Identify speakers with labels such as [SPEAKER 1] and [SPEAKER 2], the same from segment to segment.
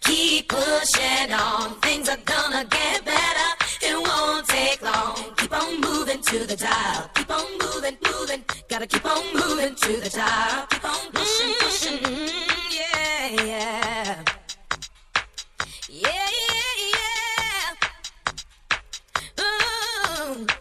[SPEAKER 1] Keep pushing on. Things are gonna get better. It won't take long. Keep on moving to the top. Keep on moving, moving. Gotta keep on moving to the top. Keep on pushing, pushing. Mm-hmm, yeah, yeah. Yeah, yeah, yeah. Ooh.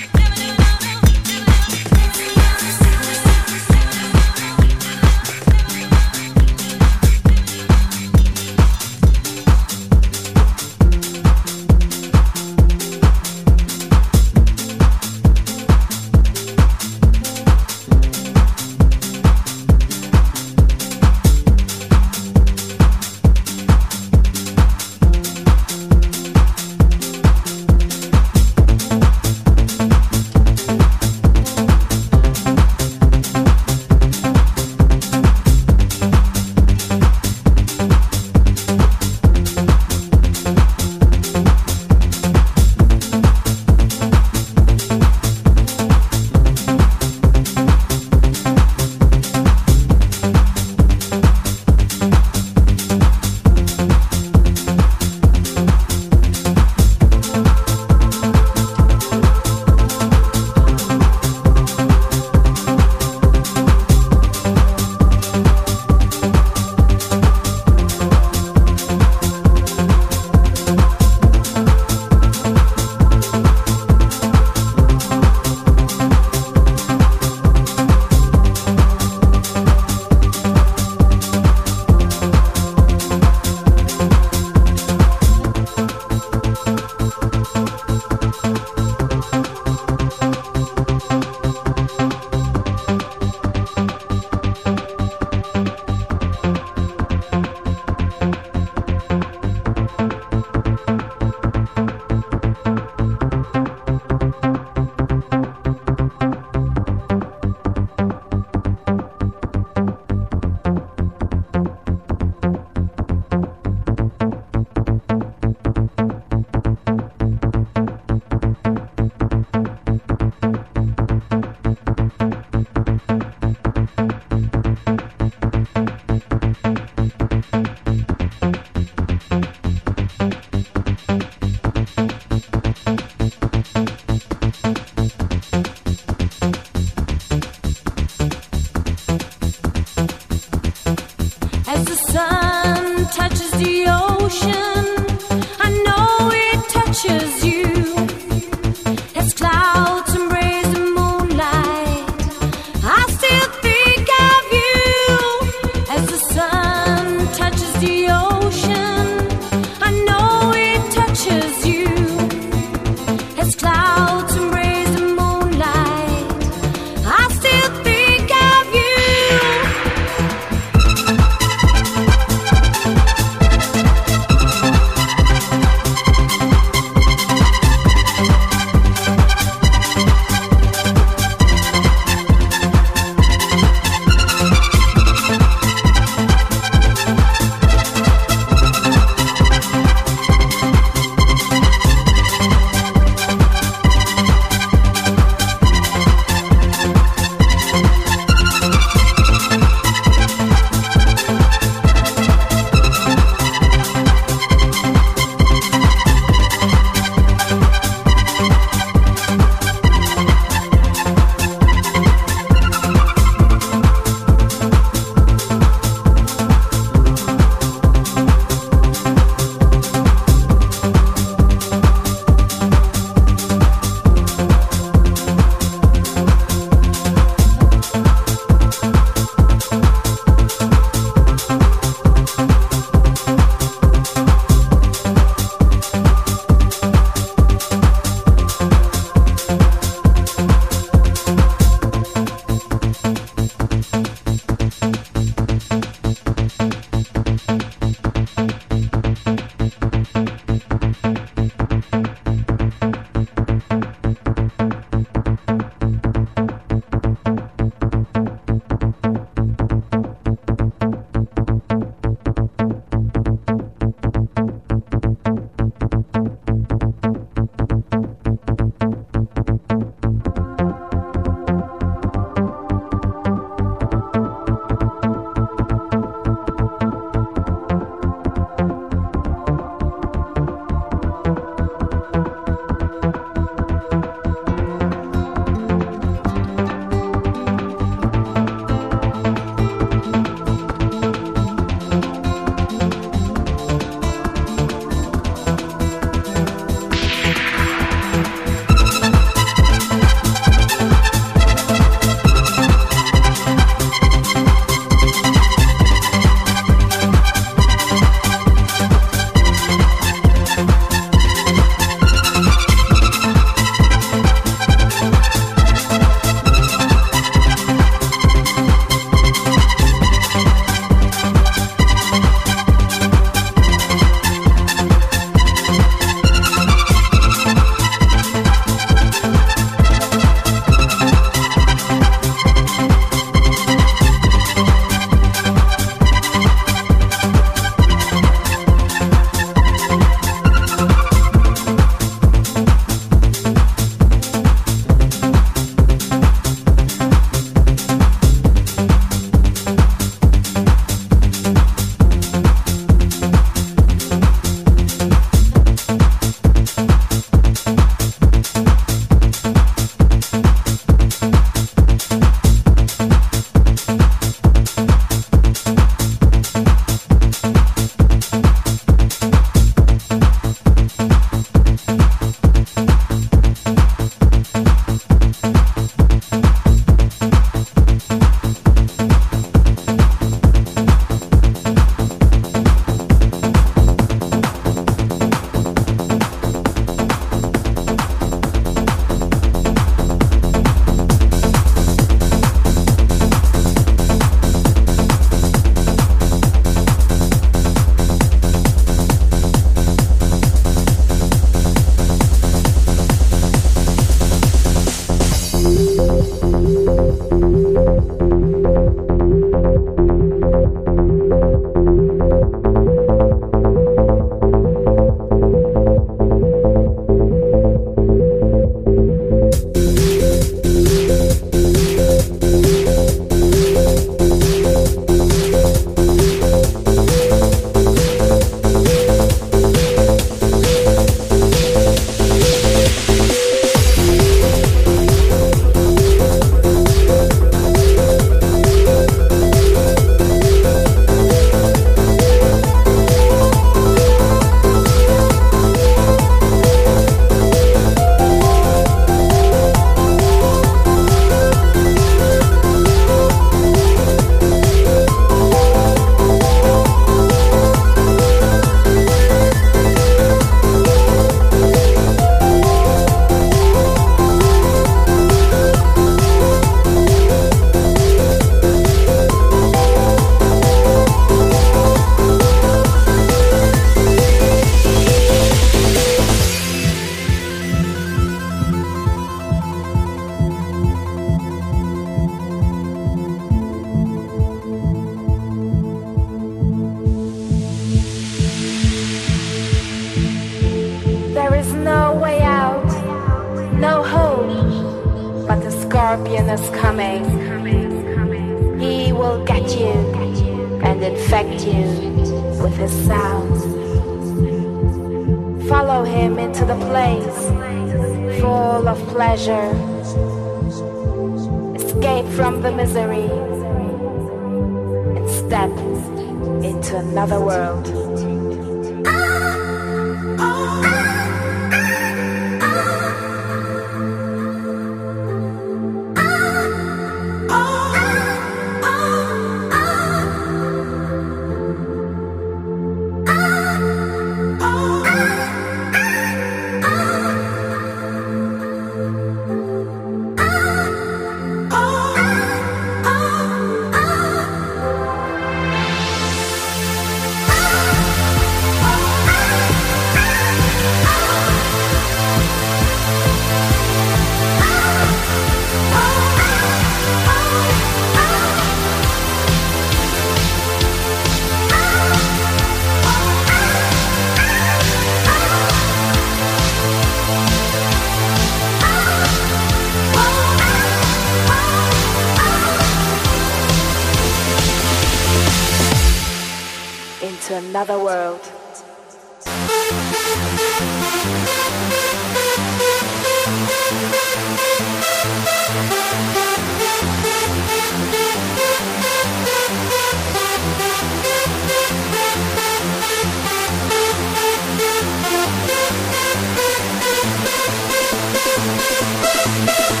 [SPEAKER 1] Thank you.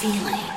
[SPEAKER 1] Darkest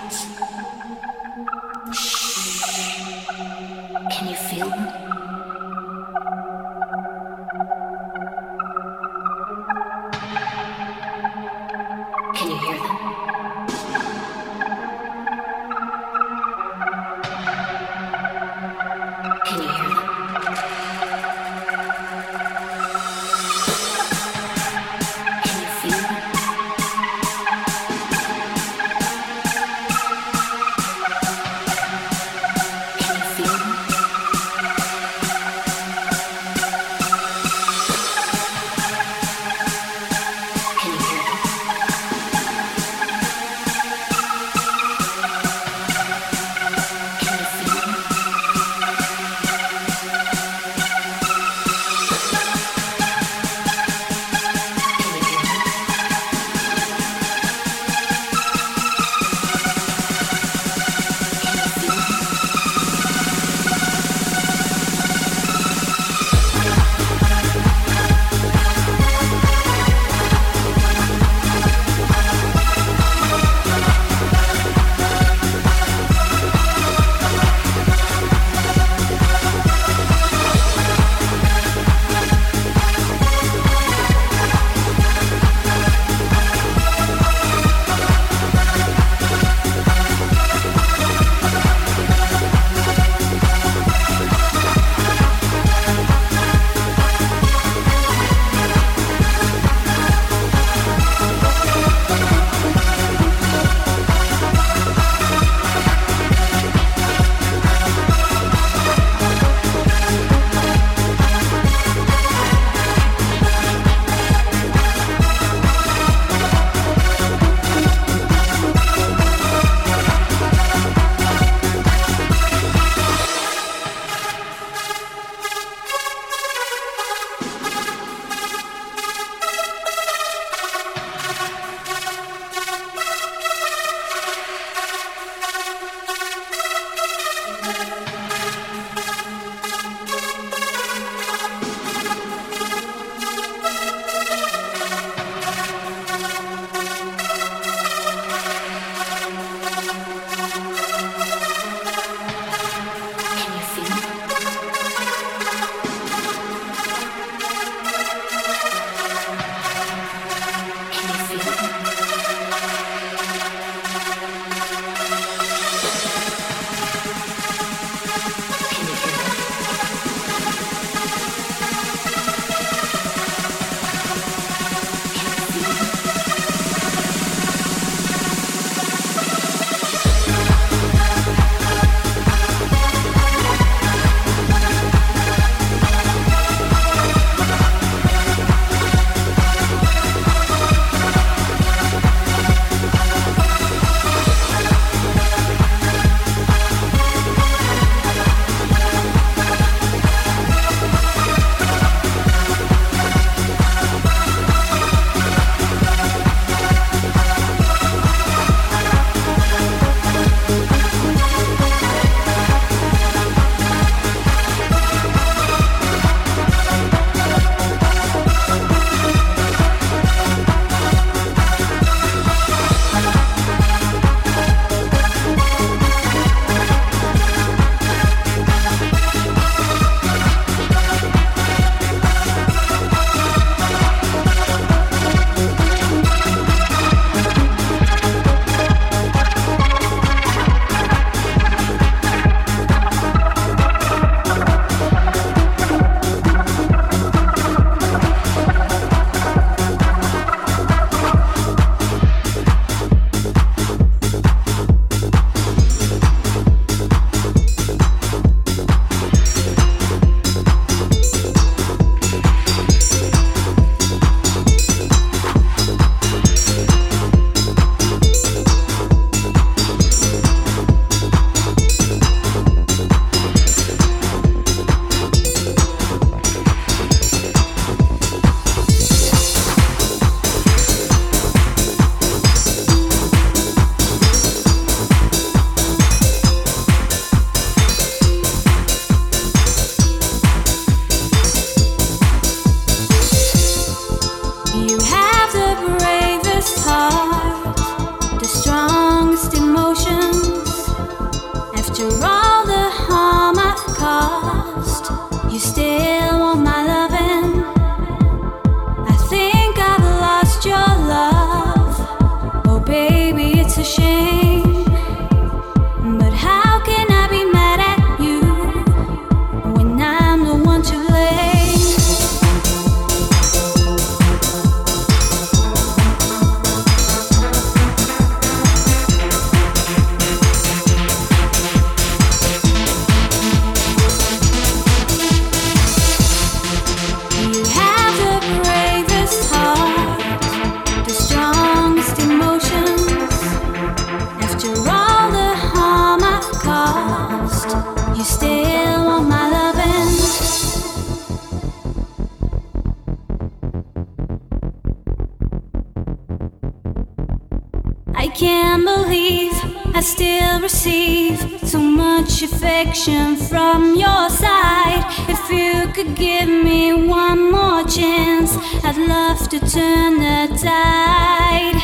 [SPEAKER 2] affection from your side. If you could give me one more chance, I'd love to turn the tide.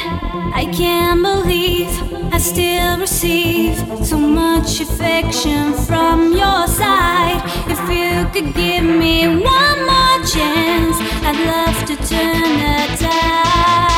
[SPEAKER 2] I can't believe I still receive so much affection from your side. If you could give me one more chance, I'd love to turn the tide.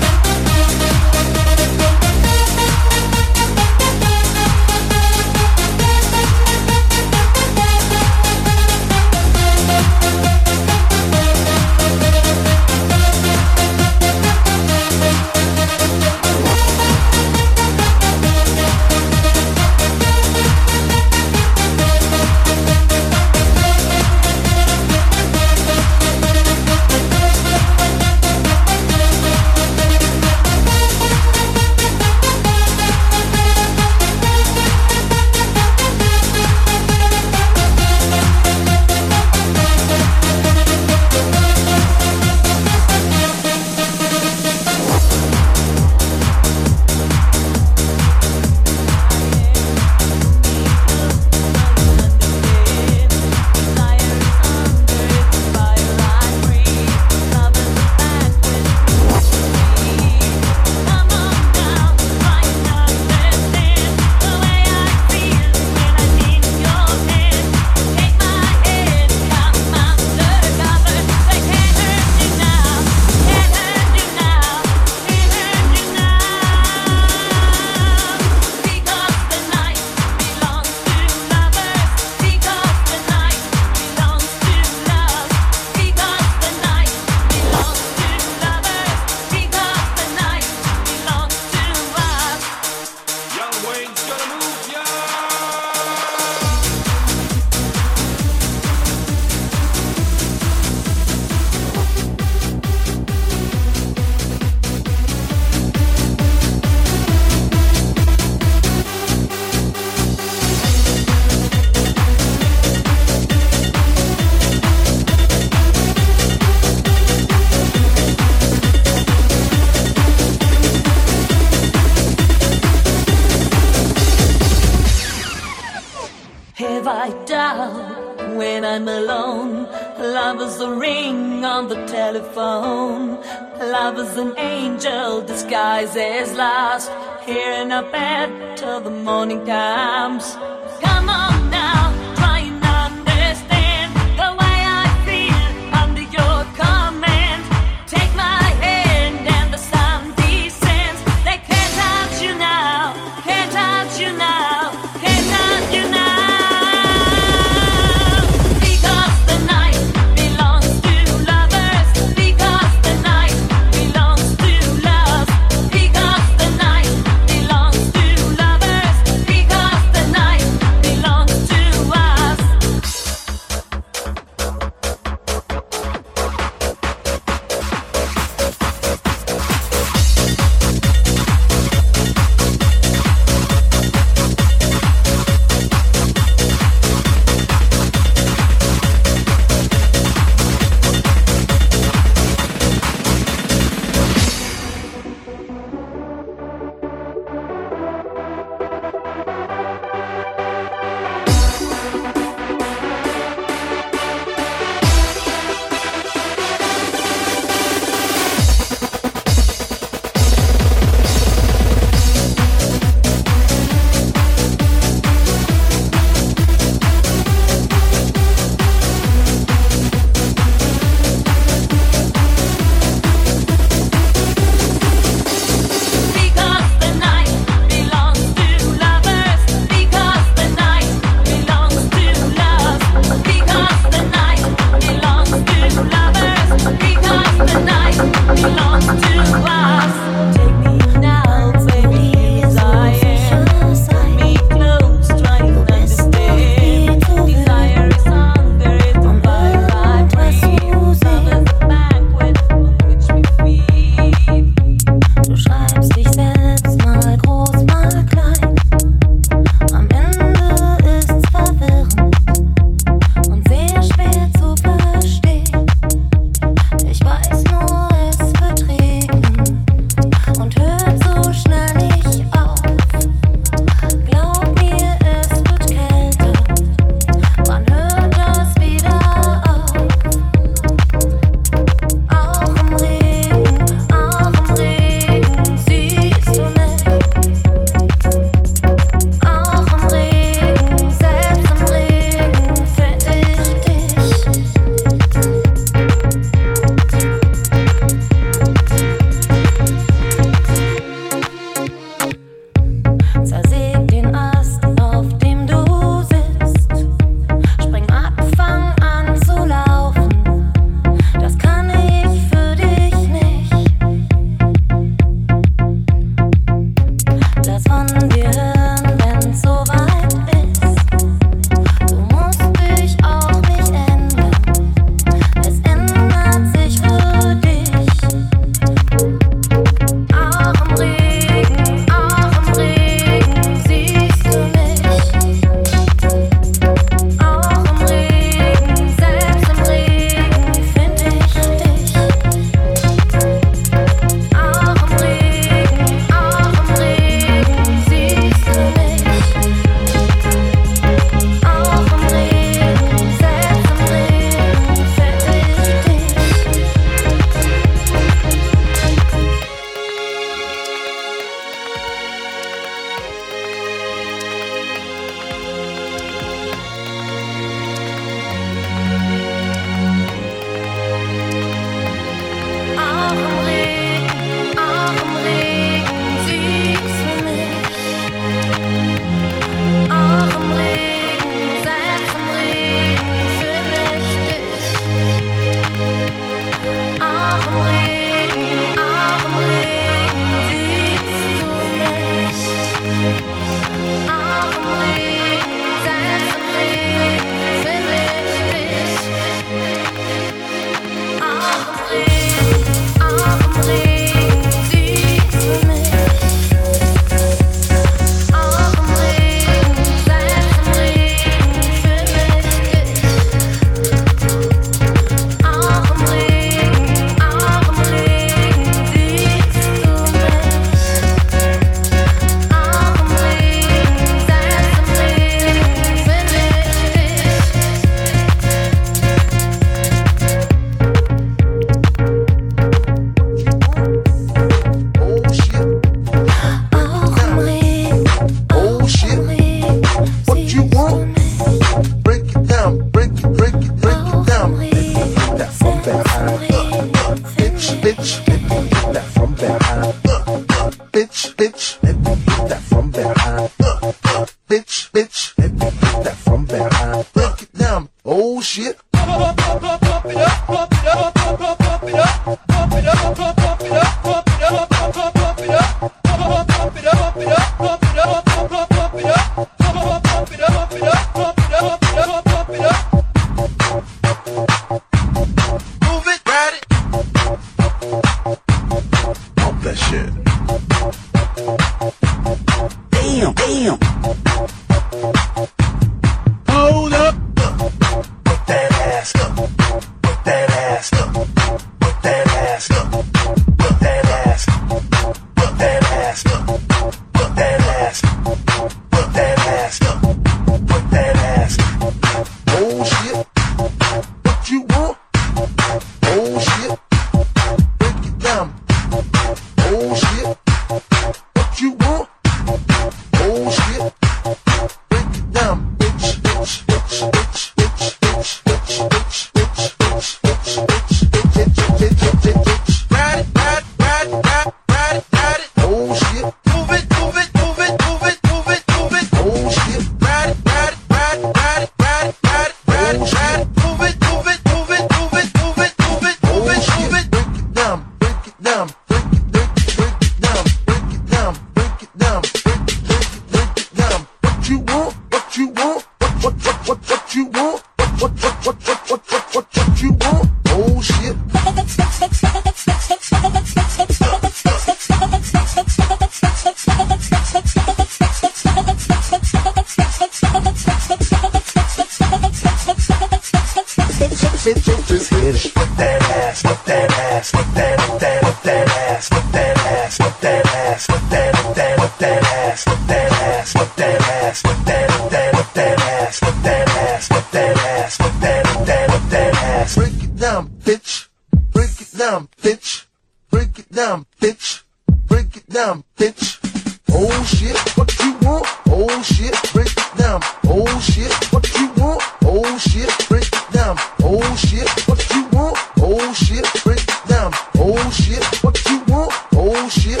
[SPEAKER 2] Oh shit, what you want? Oh shit,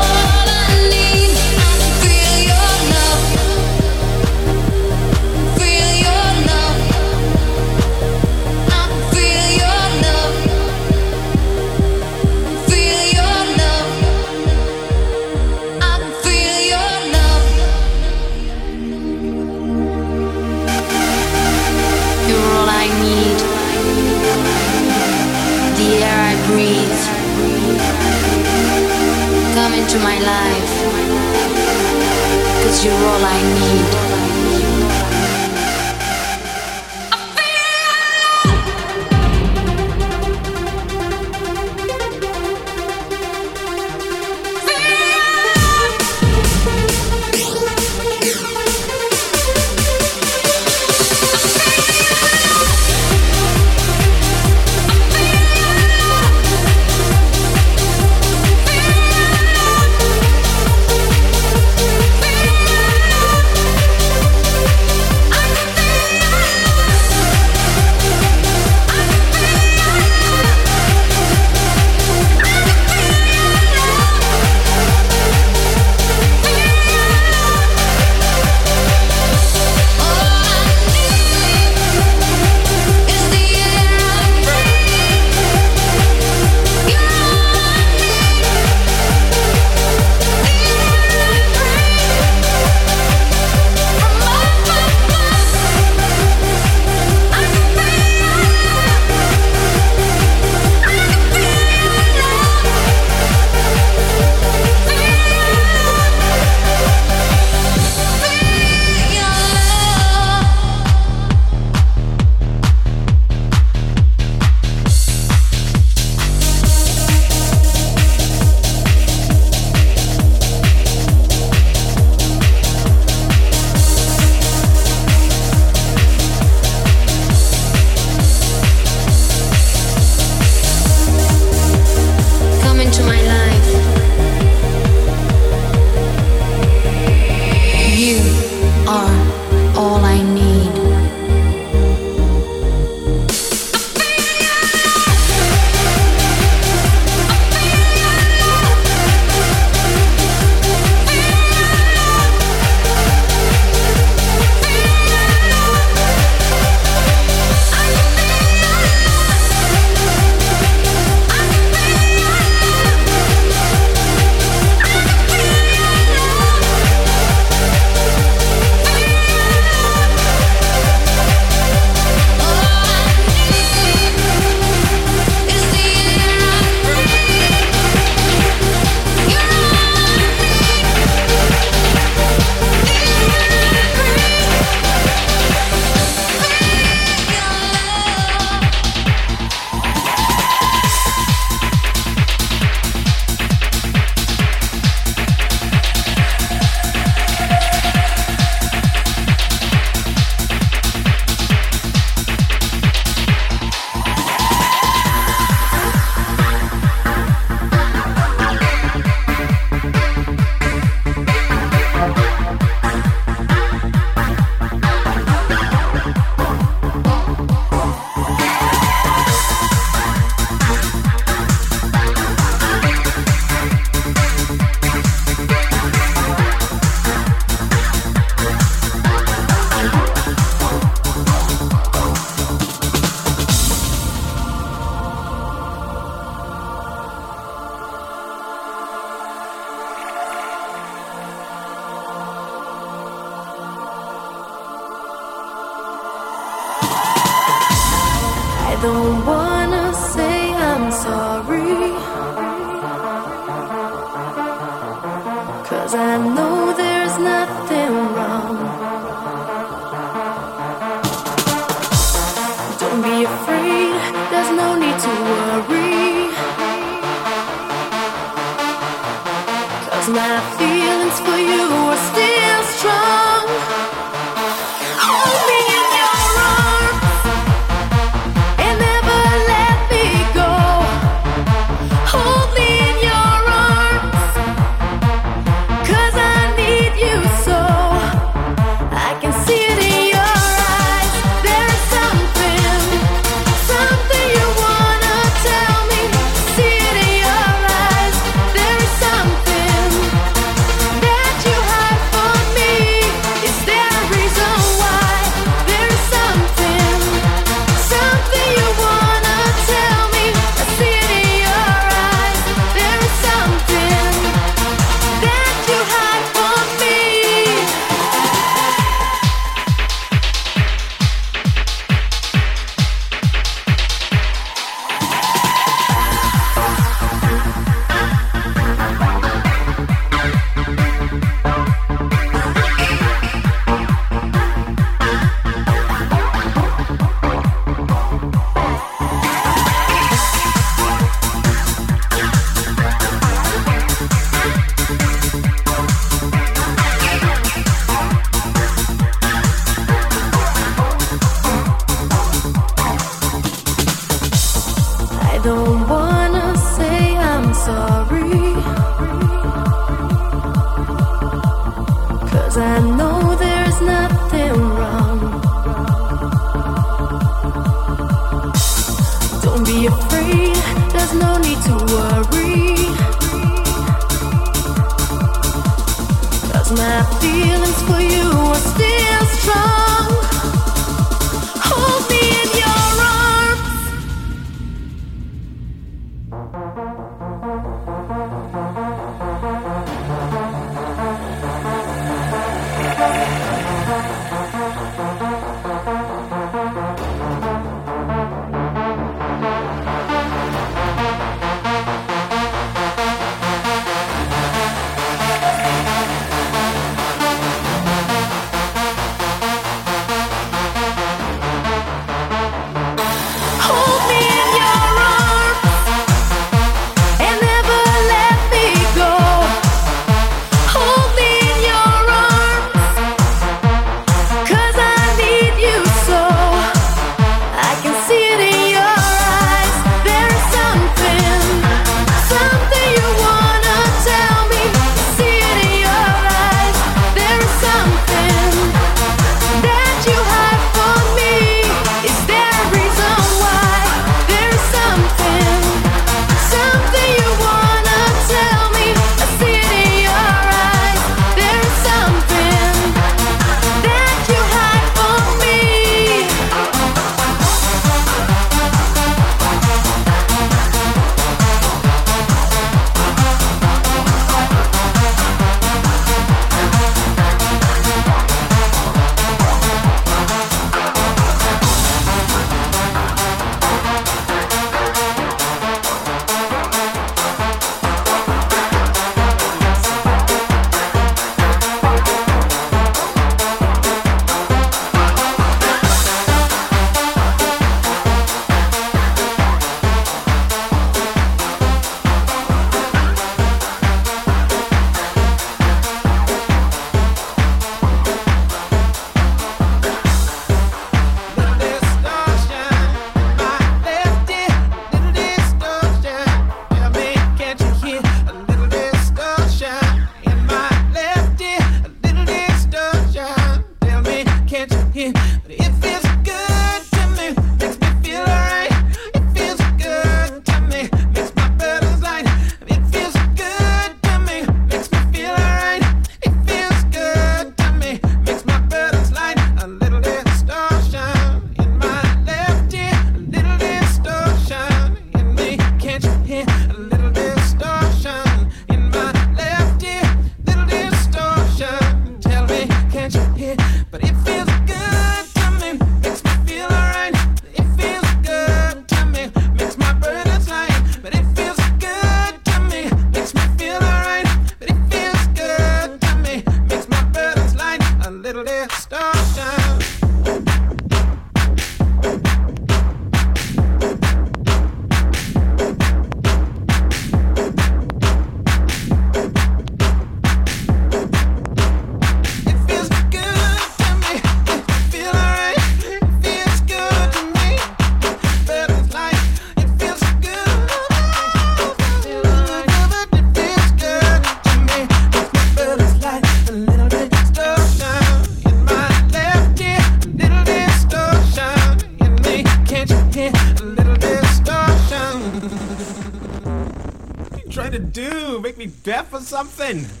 [SPEAKER 3] something?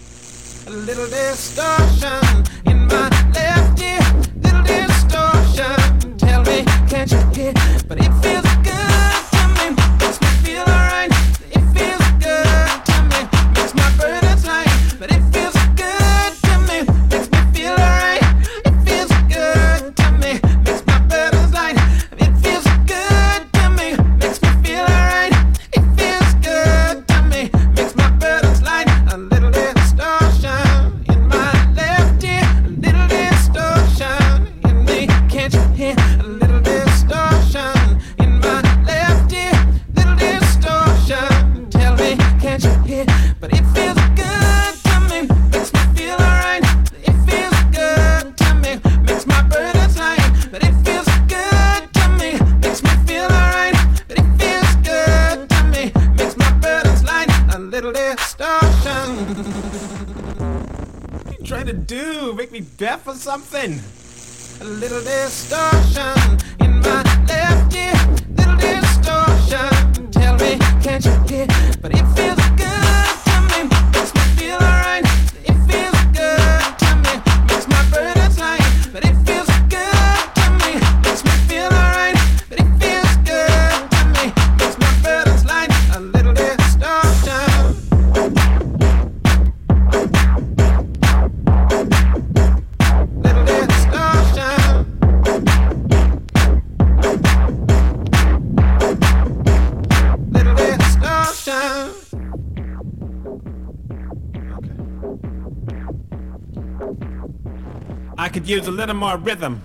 [SPEAKER 4] Little more rhythm.